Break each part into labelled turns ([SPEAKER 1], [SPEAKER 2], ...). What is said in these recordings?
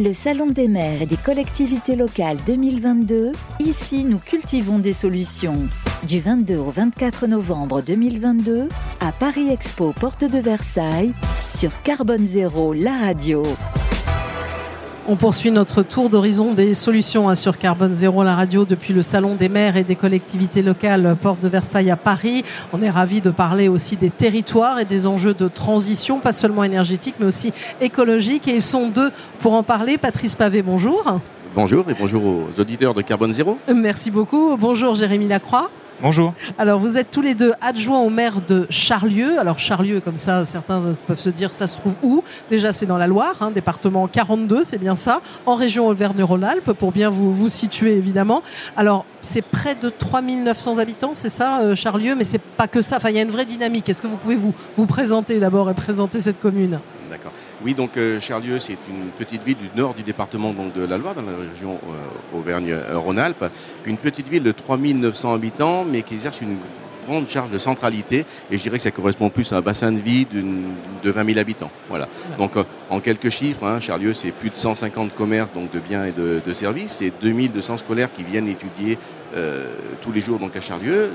[SPEAKER 1] Le Salon des maires et des collectivités locales 2022, ici nous cultivons des solutions. Du 22 au 24 novembre 2022, à Paris Expo, porte de Versailles, sur Carbone Zéro, la radio.
[SPEAKER 2] On poursuit notre tour d'horizon des solutions hein, sur Carbone Zéro, la radio, depuis le Salon des maires et des collectivités locales, Porte de Versailles à Paris. On est ravis de parler aussi des territoires et des enjeux de transition, pas seulement énergétique, mais aussi écologique. Et ils sont deux pour en parler. Patrice Pavé, bonjour.
[SPEAKER 3] Bonjour et bonjour aux auditeurs de Carbone Zéro.
[SPEAKER 2] Merci beaucoup. Bonjour Jérémy Lacroix.
[SPEAKER 4] Bonjour.
[SPEAKER 2] Alors, vous êtes tous les deux adjoints au maire de Charlieu. Alors, Charlieu, comme ça, certains peuvent se dire, ça se trouve où? Déjà, c'est dans la Loire, hein, département 42, c'est bien ça, en région Auvergne-Rhône-Alpes, pour bien vous, vous situer, évidemment. Alors, c'est près de 3900 habitants, c'est ça, euh, Charlieu, mais c'est pas que ça. Enfin, il y a une vraie dynamique. Est-ce que vous pouvez vous, vous présenter d'abord et présenter cette commune?
[SPEAKER 3] D'accord. Oui, donc euh, Charlieu, c'est une petite ville du nord du département donc, de la Loire, dans la région euh, Auvergne-Rhône-Alpes. Une petite ville de 3900 habitants, mais qui exerce une grande charge de centralité. Et je dirais que ça correspond plus à un bassin de vie de 20 000 habitants. Voilà. Donc euh, en quelques chiffres, hein, Charlieu, c'est plus de 150 commerces donc, de biens et de, services. Et 2200 scolaires qui viennent étudier tous les jours donc, à Charlieu,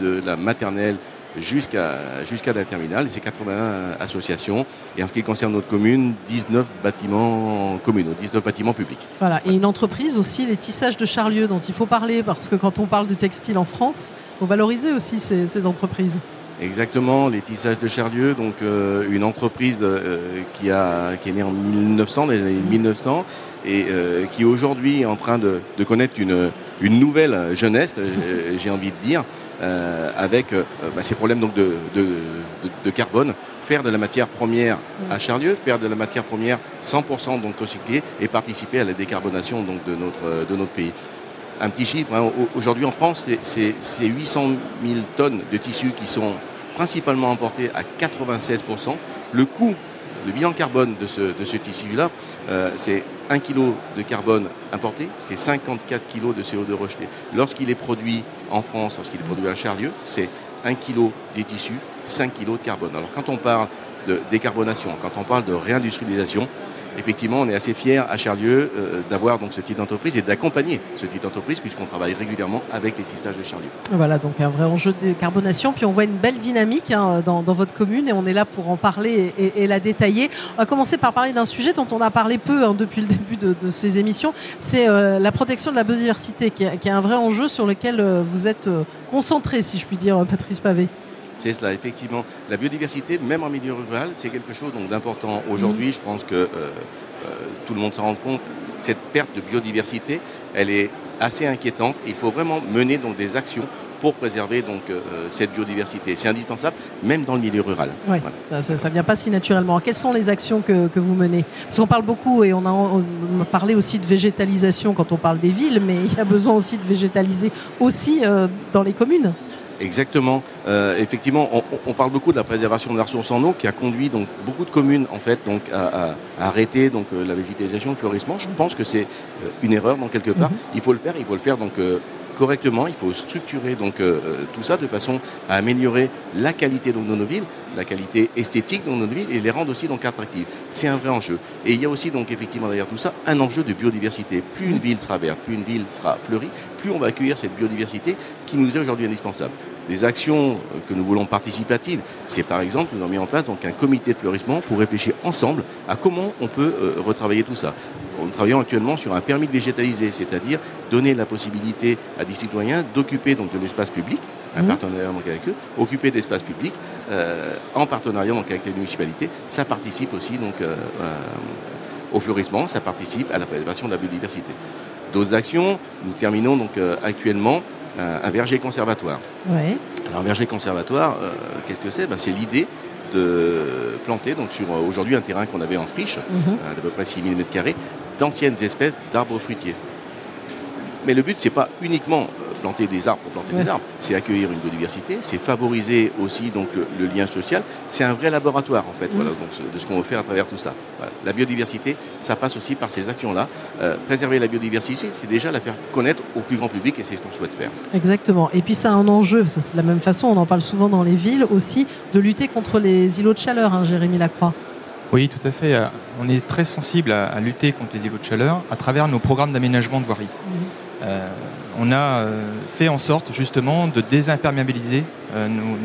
[SPEAKER 3] de la maternelle jusqu'à jusqu'à la terminale. C'est 81 associations. Et en ce qui concerne notre commune, 19 bâtiments communaux, 19 bâtiments publics.
[SPEAKER 2] Voilà. Et une entreprise aussi, les tissages de Charlieu, dont il faut parler, parce que quand on parle du textile en France, il faut valoriser aussi ces, entreprises.
[SPEAKER 3] Exactement, les tissages de Charlieu, donc euh, une entreprise euh, qui, a, qui est née en 1900, dans les années 1900, et euh, qui aujourd'hui est en train de, de connaître une, une nouvelle jeunesse, j'ai envie de dire, avec euh, bah, ces problèmes donc de, de, carbone, faire de la matière première à Charlieu, faire de la matière première 100% donc recyclée et participer à la décarbonation donc de notre, de notre pays. Un petit chiffre, hein, aujourd'hui en France, c'est 800 000 tonnes de tissus qui sont principalement importés à 96%. Le coût le bilan carbone de ce, de ce tissu-là, euh, c'est 1 kg de carbone importé, c'est 54 kg de CO2 rejeté. Lorsqu'il est produit en France, lorsqu'il est produit à Charlieu, c'est 1 kg des tissus, 5 kg de carbone. Alors quand on parle de décarbonation, quand on parle de réindustrialisation, effectivement, on est assez fiers à Charlieu euh, d'avoir donc ce type d'entreprise et d'accompagner ce type d'entreprise puisqu'on travaille régulièrement avec les tissages de Charlieu.
[SPEAKER 2] Voilà, donc un vrai enjeu de décarbonation. Puis on voit une belle dynamique hein, dans, votre commune et on est là pour en parler et, la détailler. On va commencer par parler d'un sujet dont on a parlé peu hein, depuis le début de, ces émissions. C'est euh, la protection de la biodiversité qui est, un vrai enjeu sur lequel euh, vous êtes concentré, si je puis dire, Patrice Pavé.
[SPEAKER 3] C'est cela, effectivement. La biodiversité, même en milieu rural, c'est quelque chose d'important. Aujourd'hui, mmh. je pense que euh, euh, tout le monde s'en rend compte, cette perte de biodiversité, elle est assez inquiétante. Il faut vraiment mener donc, des actions pour préserver donc, euh, cette biodiversité. C'est indispensable, même dans le milieu rural.
[SPEAKER 2] Oui, ça ne vient pas si naturellement. quelles sont les actions que, vous menez? Parce qu'on parle beaucoup, et on a, on a, parlé aussi de végétalisation quand on parle des villes, mais il y a besoin aussi de végétaliser aussi dans les communes.
[SPEAKER 3] Exactement. Euh, effectivement, on, parle beaucoup de la préservation de la ressource en eau qui a conduit donc beaucoup de communes en fait donc à, arrêter donc euh, la végétalisation, le fleurissement. Je pense que c'est euh, une erreur dans quelque part. Mhm. Il faut le faire. Il faut le faire donc correctement, il faut structurer donc euh, euh, tout ça de façon à améliorer la qualité de nos villes, la qualité esthétique de nos villes et les rendre aussi donc attractives. C'est un vrai enjeu. Et il y a aussi donc effectivement derrière tout ça un enjeu de biodiversité. Plus une ville sera verte, plus une ville sera fleurie, plus on va accueillir cette biodiversité qui nous est aujourd'hui indispensable. Des actions euh, que nous voulons participatives, c'est par exemple nous avons mis en place un comité de fleurissement pour réfléchir ensemble à comment on peut retravailler tout ça. Nous travaillons actuellement sur un permis de végétaliser, c'est-à-dire donner la possibilité à des citoyens d'occuper donc de l'espace public, un mmh. partenariat avec eux, occuper d'espace public euh, en partenariat donc avec les municipalités. Ça participe aussi donc euh, euh, au fleurissement, ça participe à la préservation de la biodiversité. D'autres actions, nous terminons donc actuellement un verger conservatoire. Alors un verger conservatoire, qu'est-ce que c'est? Ben, C'est l'idée de planter donc sur aujourd'hui un terrain qu'on avait en friche, mmh. d'à peu près 6 000 m2, d'anciennes espèces d'arbres fruitiers. Mais le but, c'est pas uniquement euh, planter des arbres pour planter des arbres, c'est accueillir une biodiversité, c'est favoriser aussi donc le, lien social. C'est un vrai laboratoire en fait, mm. voilà, donc, de ce qu'on veut faire à travers tout ça. La biodiversité, ça passe aussi par ces actions-là. Euh, préserver la biodiversité, c'est déjà la faire connaître au plus grand public et c'est ce qu'on souhaite faire.
[SPEAKER 2] Exactement. Et puis ça a un enjeu, c'est de la même façon, on en parle souvent dans les villes aussi, de lutter contre les îlots de chaleur, hein, Jérémy Lacroix.
[SPEAKER 4] Oui, tout à fait. Euh, on est très sensible à, lutter contre les îlots de chaleur à travers nos programmes d'aménagement de voirie. Euh, on a fait en sorte justement de désimperméabiliser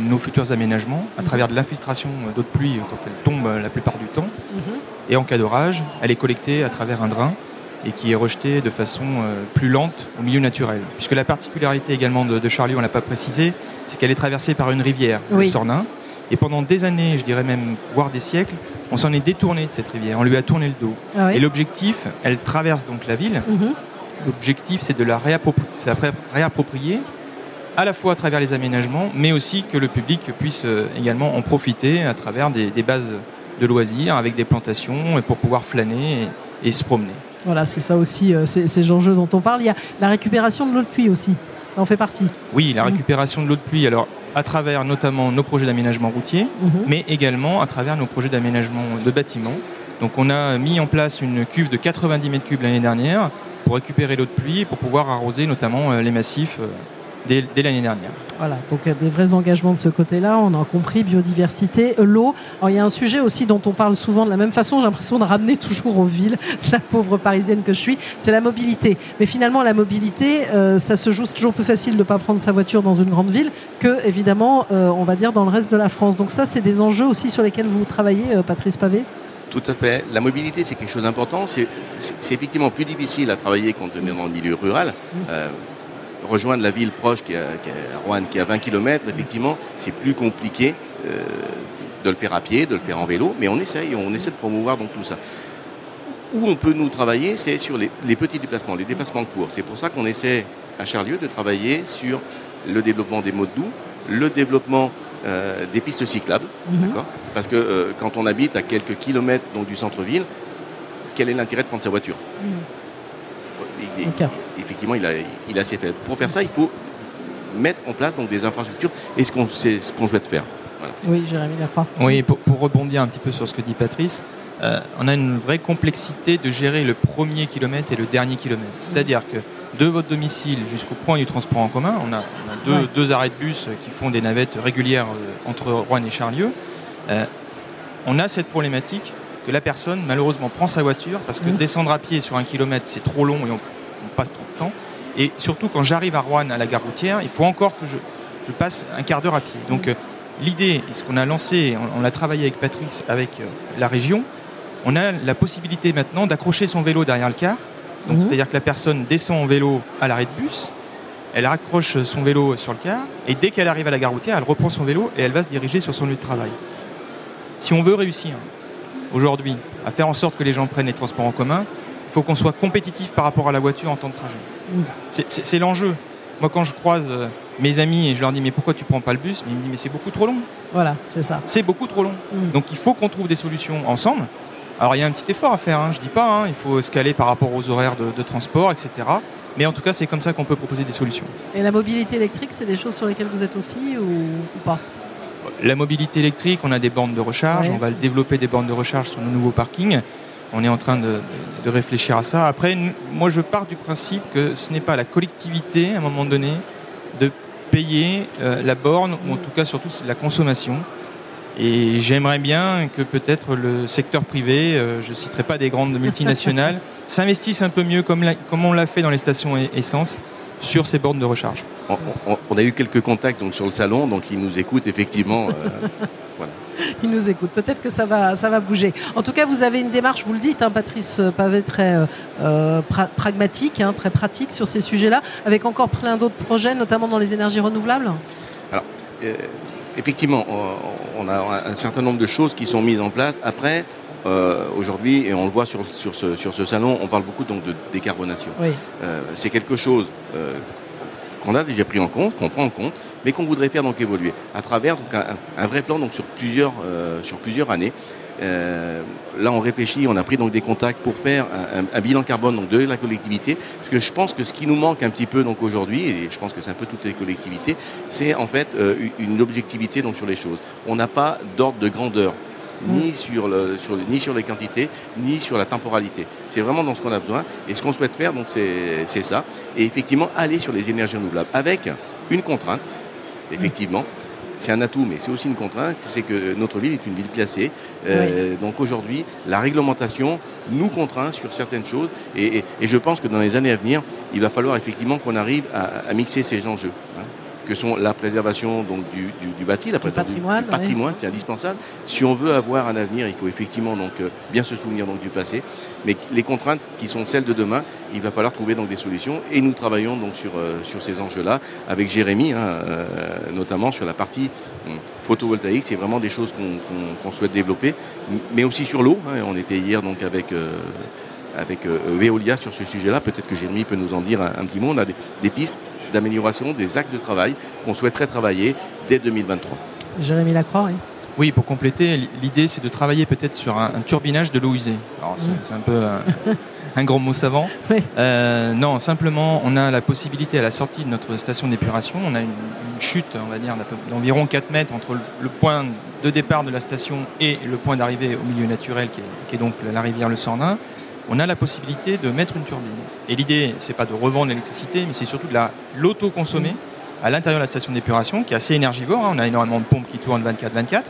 [SPEAKER 4] nos, futurs aménagements à mhm. travers de l'infiltration d'eau de pluie quand elle tombe la plupart du temps. Mhm. Et en cas d'orage, elle est collectée à travers un drain et qui est rejetée de façon plus lente au milieu naturel. Puisque la particularité également de, de Charlie, on ne l'a pas précisé, c'est qu'elle est traversée par une rivière, le Sornin. Et pendant des années, je dirais même, voire des siècles, on s'en est détourné de cette rivière, on lui a tourné le dos. Ah et l'objectif, elle traverse donc la ville. Mhm. L'objectif, c'est de la, réapproprier à la fois à travers les aménagements, mais aussi que le public puisse euh, également en profiter à travers des, bases de loisirs, avec des plantations, pour pouvoir flâner et, se promener.
[SPEAKER 2] Voilà, c'est ça aussi, euh, ces enjeux dont on parle. Il y a la récupération de l'eau de pluie aussi en fait partie.
[SPEAKER 4] Oui, la récupération de l'eau de pluie, alors à travers notamment nos projets d'aménagement routier, mhm. mais également à travers nos projets d'aménagement de bâtiments. Donc on a mis en place une cuve de 90 mètres cubes l'année dernière pour récupérer l'eau de pluie pour pouvoir arroser notamment euh, les massifs dès, l'année dernière.
[SPEAKER 2] Voilà, donc il y a des vrais engagements de ce côté-là, on a compris, biodiversité, l'eau. Alors il y a un sujet aussi dont on parle souvent de la même façon, j'ai l'impression de ramener toujours aux villes, la pauvre parisienne que je suis, c'est la mobilité. Mais finalement, la mobilité, euh, ça se joue, c'est toujours plus facile de ne pas prendre sa voiture dans une grande ville que, évidemment, euh, on va dire, dans le reste de la France. Donc ça, c'est des enjeux aussi sur lesquels vous travaillez, euh, Patrice Pavé?
[SPEAKER 3] Tout à fait. La mobilité, c'est quelque chose d'important. C'est effectivement plus difficile à travailler quand on est dans le milieu rural. Mmh rejoindre la ville proche qui est, à Rouen, qui est à 20 km, effectivement, c'est plus compliqué euh, de le faire à pied, de le faire en vélo, mais on essaye, on essaie de promouvoir donc tout ça. Où on peut nous travailler, c'est sur les, petits déplacements, les déplacements courts. C'est pour ça qu'on essaie à Charlieu de travailler sur le développement des modes doux, le développement euh, des pistes cyclables, mhm. Parce que euh, quand on habite à quelques kilomètres donc, du centre-ville, quel est l'intérêt de prendre sa voiture? Effectivement, il a, il a assez fait. Pour faire ça, il faut mettre en place donc, des infrastructures et ce qu'on ce qu'on souhaite faire.
[SPEAKER 2] Oui, Jérémy Lacroix.
[SPEAKER 4] Oui, pour, rebondir un petit peu sur ce que dit Patrice, euh, on a une vraie complexité de gérer le premier kilomètre et le dernier kilomètre. C'est-à-dire que de votre domicile jusqu'au point du transport en commun, on a, deux, arrêts de bus qui font des navettes régulières euh, entre Rouen et Charlieu. Euh, on a cette problématique que la personne, malheureusement, prend sa voiture parce que mmh. descendre à pied sur un kilomètre, c'est trop long et on on passe trop de temps. Et surtout, quand j'arrive à Rouen, à la gare routière, il faut encore que je, passe un quart d'heure à pied. Donc, euh, l'idée, ce qu'on a lancé, on, l'a travaillé avec Patrice, avec euh, la région, on a la possibilité maintenant d'accrocher son vélo derrière le car. Donc, mhm. c'est-à-dire que la personne descend en vélo à l'arrêt de bus, elle accroche son vélo sur le car, et dès qu'elle arrive à la gare routière, elle reprend son vélo et elle va se diriger sur son lieu de travail. Si on veut réussir aujourd'hui à faire en sorte que les gens prennent les transports en commun, il faut qu'on soit compétitif par rapport à la voiture en temps de trajet. C'est l'enjeu. Moi, quand je croise euh, mes amis et je leur dis mais pourquoi tu prends pas le bus, ils me disent mais c'est beaucoup trop long.
[SPEAKER 2] Voilà, c'est ça.
[SPEAKER 4] C'est beaucoup trop long. Mm. Donc il faut qu'on trouve des solutions ensemble. Alors il y a un petit effort à faire, hein, je dis pas, hein, il faut se caler par rapport aux horaires de, transport, etc. Mais en tout cas, c'est comme ça qu'on peut proposer des solutions.
[SPEAKER 2] Et la mobilité électrique, c'est des choses sur lesquelles vous êtes aussi ou, pas?
[SPEAKER 4] La mobilité électrique, on a des bornes de recharge, on va développer des bornes de recharge sur nos nouveaux parkings on est en train de, réfléchir à ça. Après, moi, je pars du principe que ce n'est pas la collectivité, à un moment donné, de payer euh, la borne, ou en tout cas surtout la consommation. Et j'aimerais bien que peut-être le secteur privé, euh, je ne citerai pas des grandes multinationales, s'investisse un peu mieux comme, comme on l'a fait dans les stations essence sur ces bornes de recharge.
[SPEAKER 3] On, a eu quelques contacts donc, sur le salon, donc ils nous écoutent effectivement. Euh,
[SPEAKER 2] Ils nous écoutent. Peut-être que ça va, ça va bouger. En tout cas, vous avez une démarche, vous le dites, hein, Patrice Pavé, très euh, euh, pragmatique, hein, très pratique sur ces sujets-là, avec encore plein d'autres projets, notamment dans les énergies renouvelables?
[SPEAKER 3] Alors, effectivement, on a un certain nombre de choses qui sont mises en place. Après, aujourd'hui, et on le voit sur, sur, ce, sur, ce, salon, on parle beaucoup donc de décarbonation. c'est quelque chose qu'on a déjà pris en compte, qu'on prend en compte, mais qu'on voudrait faire donc évoluer à travers donc, un, vrai plan donc sur plusieurs, euh, sur plusieurs années. Euh, là, on réfléchit, on a pris donc des contacts pour faire un, bilan carbone donc, de la collectivité. Parce que je pense que ce qui nous manque un petit peu donc aujourd'hui, et je pense que c'est un peu toutes les collectivités, c'est en fait euh, une objectivité donc sur les choses. On n'a pas d'ordre de grandeur ni sur, le, sur, ni sur les quantités, ni sur la temporalité. C'est vraiment dans ce qu'on a besoin. Et ce qu'on souhaite faire, donc, c'est ça. Et effectivement, aller sur les énergies renouvelables avec une contrainte, effectivement. C'est un atout, mais c'est aussi une contrainte, c'est que notre ville est une ville classée. Euh, donc aujourd'hui, la réglementation nous contraint sur certaines choses, et, je pense que dans les années à venir, il va falloir effectivement qu'on arrive à, mixer ces enjeux. Hein que sont la préservation donc, du, bâti, la préservation
[SPEAKER 2] patrimoine,
[SPEAKER 3] du, patrimoine c'est indispensable. Si on veut avoir un avenir, il faut effectivement donc, euh, bien se souvenir donc, du passé, mais les contraintes qui sont celles de demain, il va falloir trouver donc, des solutions et nous travaillons donc, sur, euh, sur ces enjeux-là avec Jérémy, hein, euh, notamment sur la partie hum, photovoltaïque, c'est vraiment des choses qu'on souhaite développer, mais aussi sur l'eau. Hein. on était hier donc avec avec Veolia sur ce sujet-là. Peut-être que Jérémy peut nous en dire un, petit mot. On a des pistes d'amélioration des actes de travail qu'on souhaiterait travailler dès 2023.
[SPEAKER 2] Jérémy Lacroix, oui.
[SPEAKER 4] Oui, pour compléter, l'idée c'est de travailler peut-être sur un, turbinage de l'eau usée. Alors c'est mm. un peu un, grand mot savant. Euh, non, simplement on a la possibilité à la sortie de notre station d'épuration, on a une, chute, on va dire, d'environ 4 mètres entre le, point de départ de la station et le point d'arrivée au milieu naturel qui est, qui est donc la rivière Le Sornin on a la possibilité de mettre une turbine. Et l'idée, c'est pas de revendre l'électricité, mais c'est surtout de l'auto-consommer à l'intérieur de la station d'épuration, qui est assez énergivore. Hein. On a énormément de pompes qui tournent 24-24.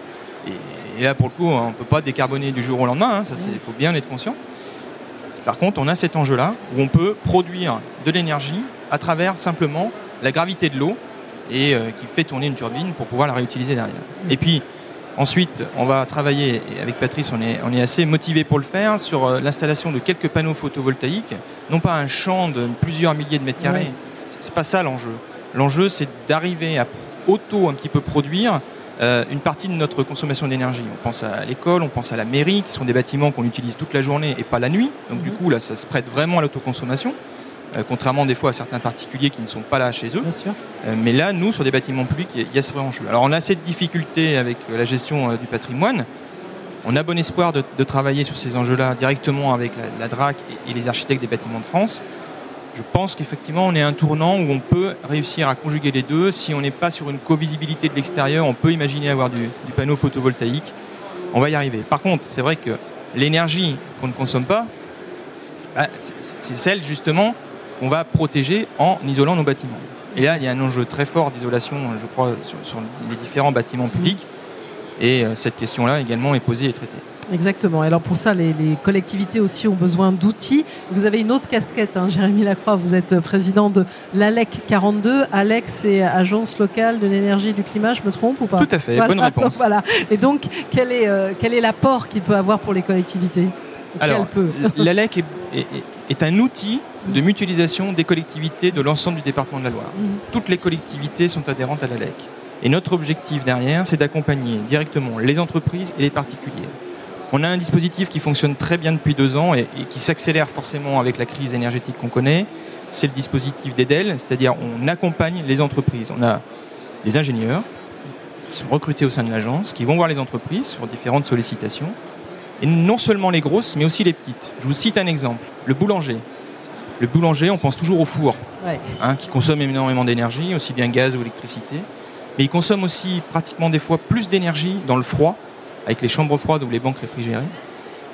[SPEAKER 4] Et, là, pour le coup, on ne peut pas décarboner du jour au lendemain. Hein. Ça, il faut bien être conscient. Par contre, on a cet enjeu-là où on peut produire de l'énergie à travers simplement la gravité de l'eau et euh, qui fait tourner une turbine pour pouvoir la réutiliser derrière. Et puis, Ensuite, on va travailler, et avec Patrice, on est, on est assez motivé pour le faire, sur euh, l'installation de quelques panneaux photovoltaïques, non pas un champ de plusieurs milliers de mètres carrés. Ce C'est pas ça l'enjeu. L'enjeu, c'est d'arriver à auto un petit peu produire euh, une partie de notre consommation d'énergie. On pense à l'école, on pense à la mairie, qui sont des bâtiments qu'on utilise toute la journée et pas la nuit. Donc du mhm. coup, là, ça se prête vraiment à l'autoconsommation. Euh, contrairement des fois à certains particuliers qui ne sont pas là chez eux. Euh, mais là, nous, sur des bâtiments publics, il y, a ce vrai enjeu. Alors on a cette difficulté avec euh, la gestion du patrimoine. On a bon espoir de, travailler sur ces enjeux-là directement avec la, DRAC et, les architectes des bâtiments de France. Je pense qu'effectivement, on est à un tournant où on peut réussir à conjuguer les deux. Si on n'est pas sur une co-visibilité de l'extérieur, on peut imaginer avoir du, panneau photovoltaïque. On va y arriver. Par contre, c'est vrai que l'énergie qu'on ne consomme pas, bah, c'est celle justement on va protéger en isolant nos bâtiments. Et là, il y a un enjeu très fort d'isolation, je crois, sur, les différents bâtiments publics. Et euh, cette question-là également est posée et traitée.
[SPEAKER 2] Exactement. Alors pour ça, les, collectivités aussi ont besoin d'outils. Vous avez une autre casquette, hein, Jérémy Lacroix. Vous êtes président de l'ALEC 42. ALEC, c'est Agence locale de l'énergie et du climat. Je me trompe ou pas
[SPEAKER 4] Tout à fait. Bonne réponse.
[SPEAKER 2] voilà. Et donc, quel est euh, quel est l'apport qu'il peut avoir pour les collectivités?
[SPEAKER 4] Alors, l'ALEC est, est un outil de mutualisation des collectivités de l'ensemble du département de la Loire. Mhm. Toutes les collectivités sont adhérentes à la LEC. Et notre objectif derrière, c'est d'accompagner directement les entreprises et les particuliers. On a un dispositif qui fonctionne très bien depuis deux ans et, qui s'accélère forcément avec la crise énergétique qu'on connaît. C'est le dispositif d'EDEL, c'est-à-dire on accompagne les entreprises. On a des ingénieurs qui sont recrutés au sein de l'agence, qui vont voir les entreprises sur différentes sollicitations. Et non seulement les grosses, mais aussi les petites. Je vous cite un exemple. Le boulanger. Le boulanger, on pense toujours au four, hein, qui consomme énormément d'énergie, aussi bien gaz ou électricité. Mais il consomme aussi pratiquement des fois plus d'énergie dans le froid, avec les chambres froides ou les banques réfrigérées.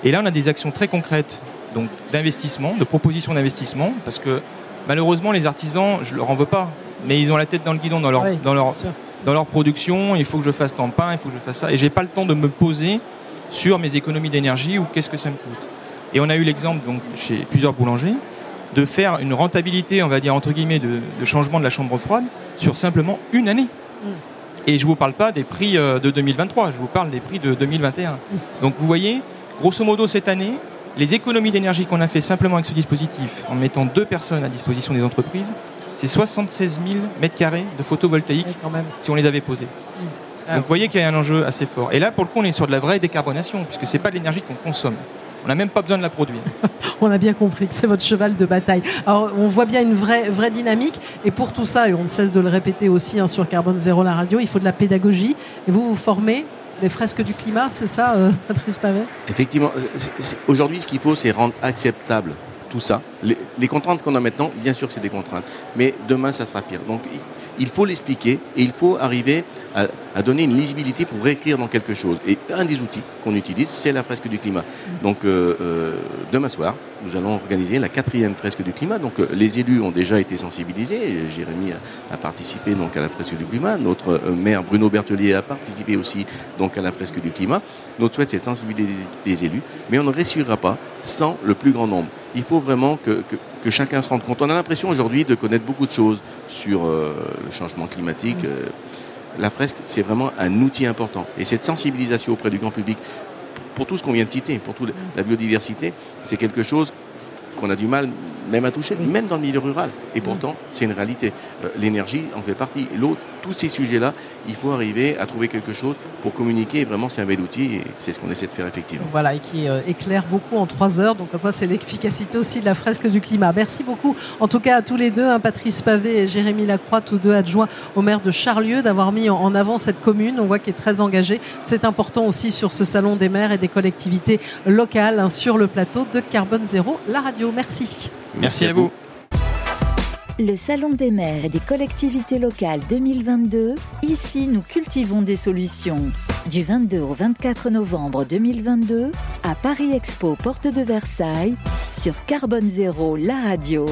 [SPEAKER 4] Et là, on a des actions très concrètes donc d'investissement, de propositions d'investissement, parce que malheureusement, les artisans, je ne leur en veux pas, mais ils ont la tête dans le guidon dans leur, dans leur, dans leur production. Il faut que je fasse tant de pain, il faut que je fasse ça. Et j'ai pas le temps de me poser sur mes économies d'énergie ou qu'est-ce que ça me coûte. Et on a eu l'exemple donc chez plusieurs boulangers de faire une rentabilité, on va dire entre guillemets, de, changement de la chambre froide sur simplement une année. Mm. Et je ne vous parle pas des prix euh, de 2023, je vous parle des prix de 2021. Mm. Donc vous voyez, grosso modo cette année, les économies d'énergie qu'on a fait simplement avec ce dispositif, en mettant deux personnes à disposition des entreprises, c'est 76 000 m2 de photovoltaïque si on les avait posés. Mm. Donc vous voyez qu'il y a un enjeu assez fort. Et là, pour le coup, on est sur de la vraie décarbonation, puisque ce n'est pas de l'énergie qu'on consomme. On n'a même pas besoin de la produire.
[SPEAKER 2] on a bien compris que c'est votre cheval de bataille. Alors, on voit bien une vraie, vraie dynamique. Et pour tout ça, et on ne cesse de le répéter aussi hein, sur Carbone Zéro, la radio, il faut de la pédagogie. Et vous, vous formez des fresques du climat, c'est ça, euh, Patrice Pavet?
[SPEAKER 3] Effectivement. Aujourd'hui, ce qu'il faut, c'est rendre acceptable tout ça. Les, contraintes qu'on a maintenant, bien sûr que c'est des contraintes, mais demain, ça sera pire. Donc, il faut l'expliquer et il faut arriver à, donner une lisibilité pour réécrire dans quelque chose. Et un des outils qu'on utilise, c'est la fresque du climat. Donc, euh, euh, demain soir, nous allons organiser la quatrième fresque du climat. Donc les élus ont déjà été sensibilisés. Jérémy a, participé donc à la fresque du climat. Notre maire Bruno Bertelier a participé aussi donc à la fresque du climat. Notre souhait c'est de sensibiliser les élus, mais on ne réussira pas sans le plus grand nombre. Il faut vraiment que, chacun se rende compte. On a l'impression aujourd'hui de connaître beaucoup de choses sur le changement climatique la fresque, c'est vraiment un outil important. Et cette sensibilisation auprès du grand public, pour tout ce qu'on vient de citer, pour toute la biodiversité, c'est quelque chose qu'on a du mal même à toucher, même dans le milieu rural. Et pourtant, c'est une réalité. Euh, l'énergie en fait partie. L'eau, tous ces sujets-là, il faut arriver à trouver quelque chose pour communiquer. vraiment, c'est un bel outil et c'est ce qu'on essaie de faire effectivement.
[SPEAKER 2] Voilà, et qui euh, éclaire beaucoup en trois heures. Donc, c'est l'efficacité aussi de la fresque du climat. Merci beaucoup, en tout cas, à tous les deux, hein, Patrice Pavé et Jérémy Lacroix, tous deux adjoints au maire de Charlieu, d'avoir mis en avant cette commune. On voit qu'elle est très engagée. C'est important aussi sur ce salon des maires et des collectivités locales hein, sur le plateau de Carbone Zéro, la radio. Merci.
[SPEAKER 4] Merci à vous.
[SPEAKER 1] Le Salon des maires et des collectivités locales 2022, ici nous cultivons des solutions. Du 22 au 24 novembre 2022, à Paris Expo, porte de Versailles, sur Carbone Zéro, la radio.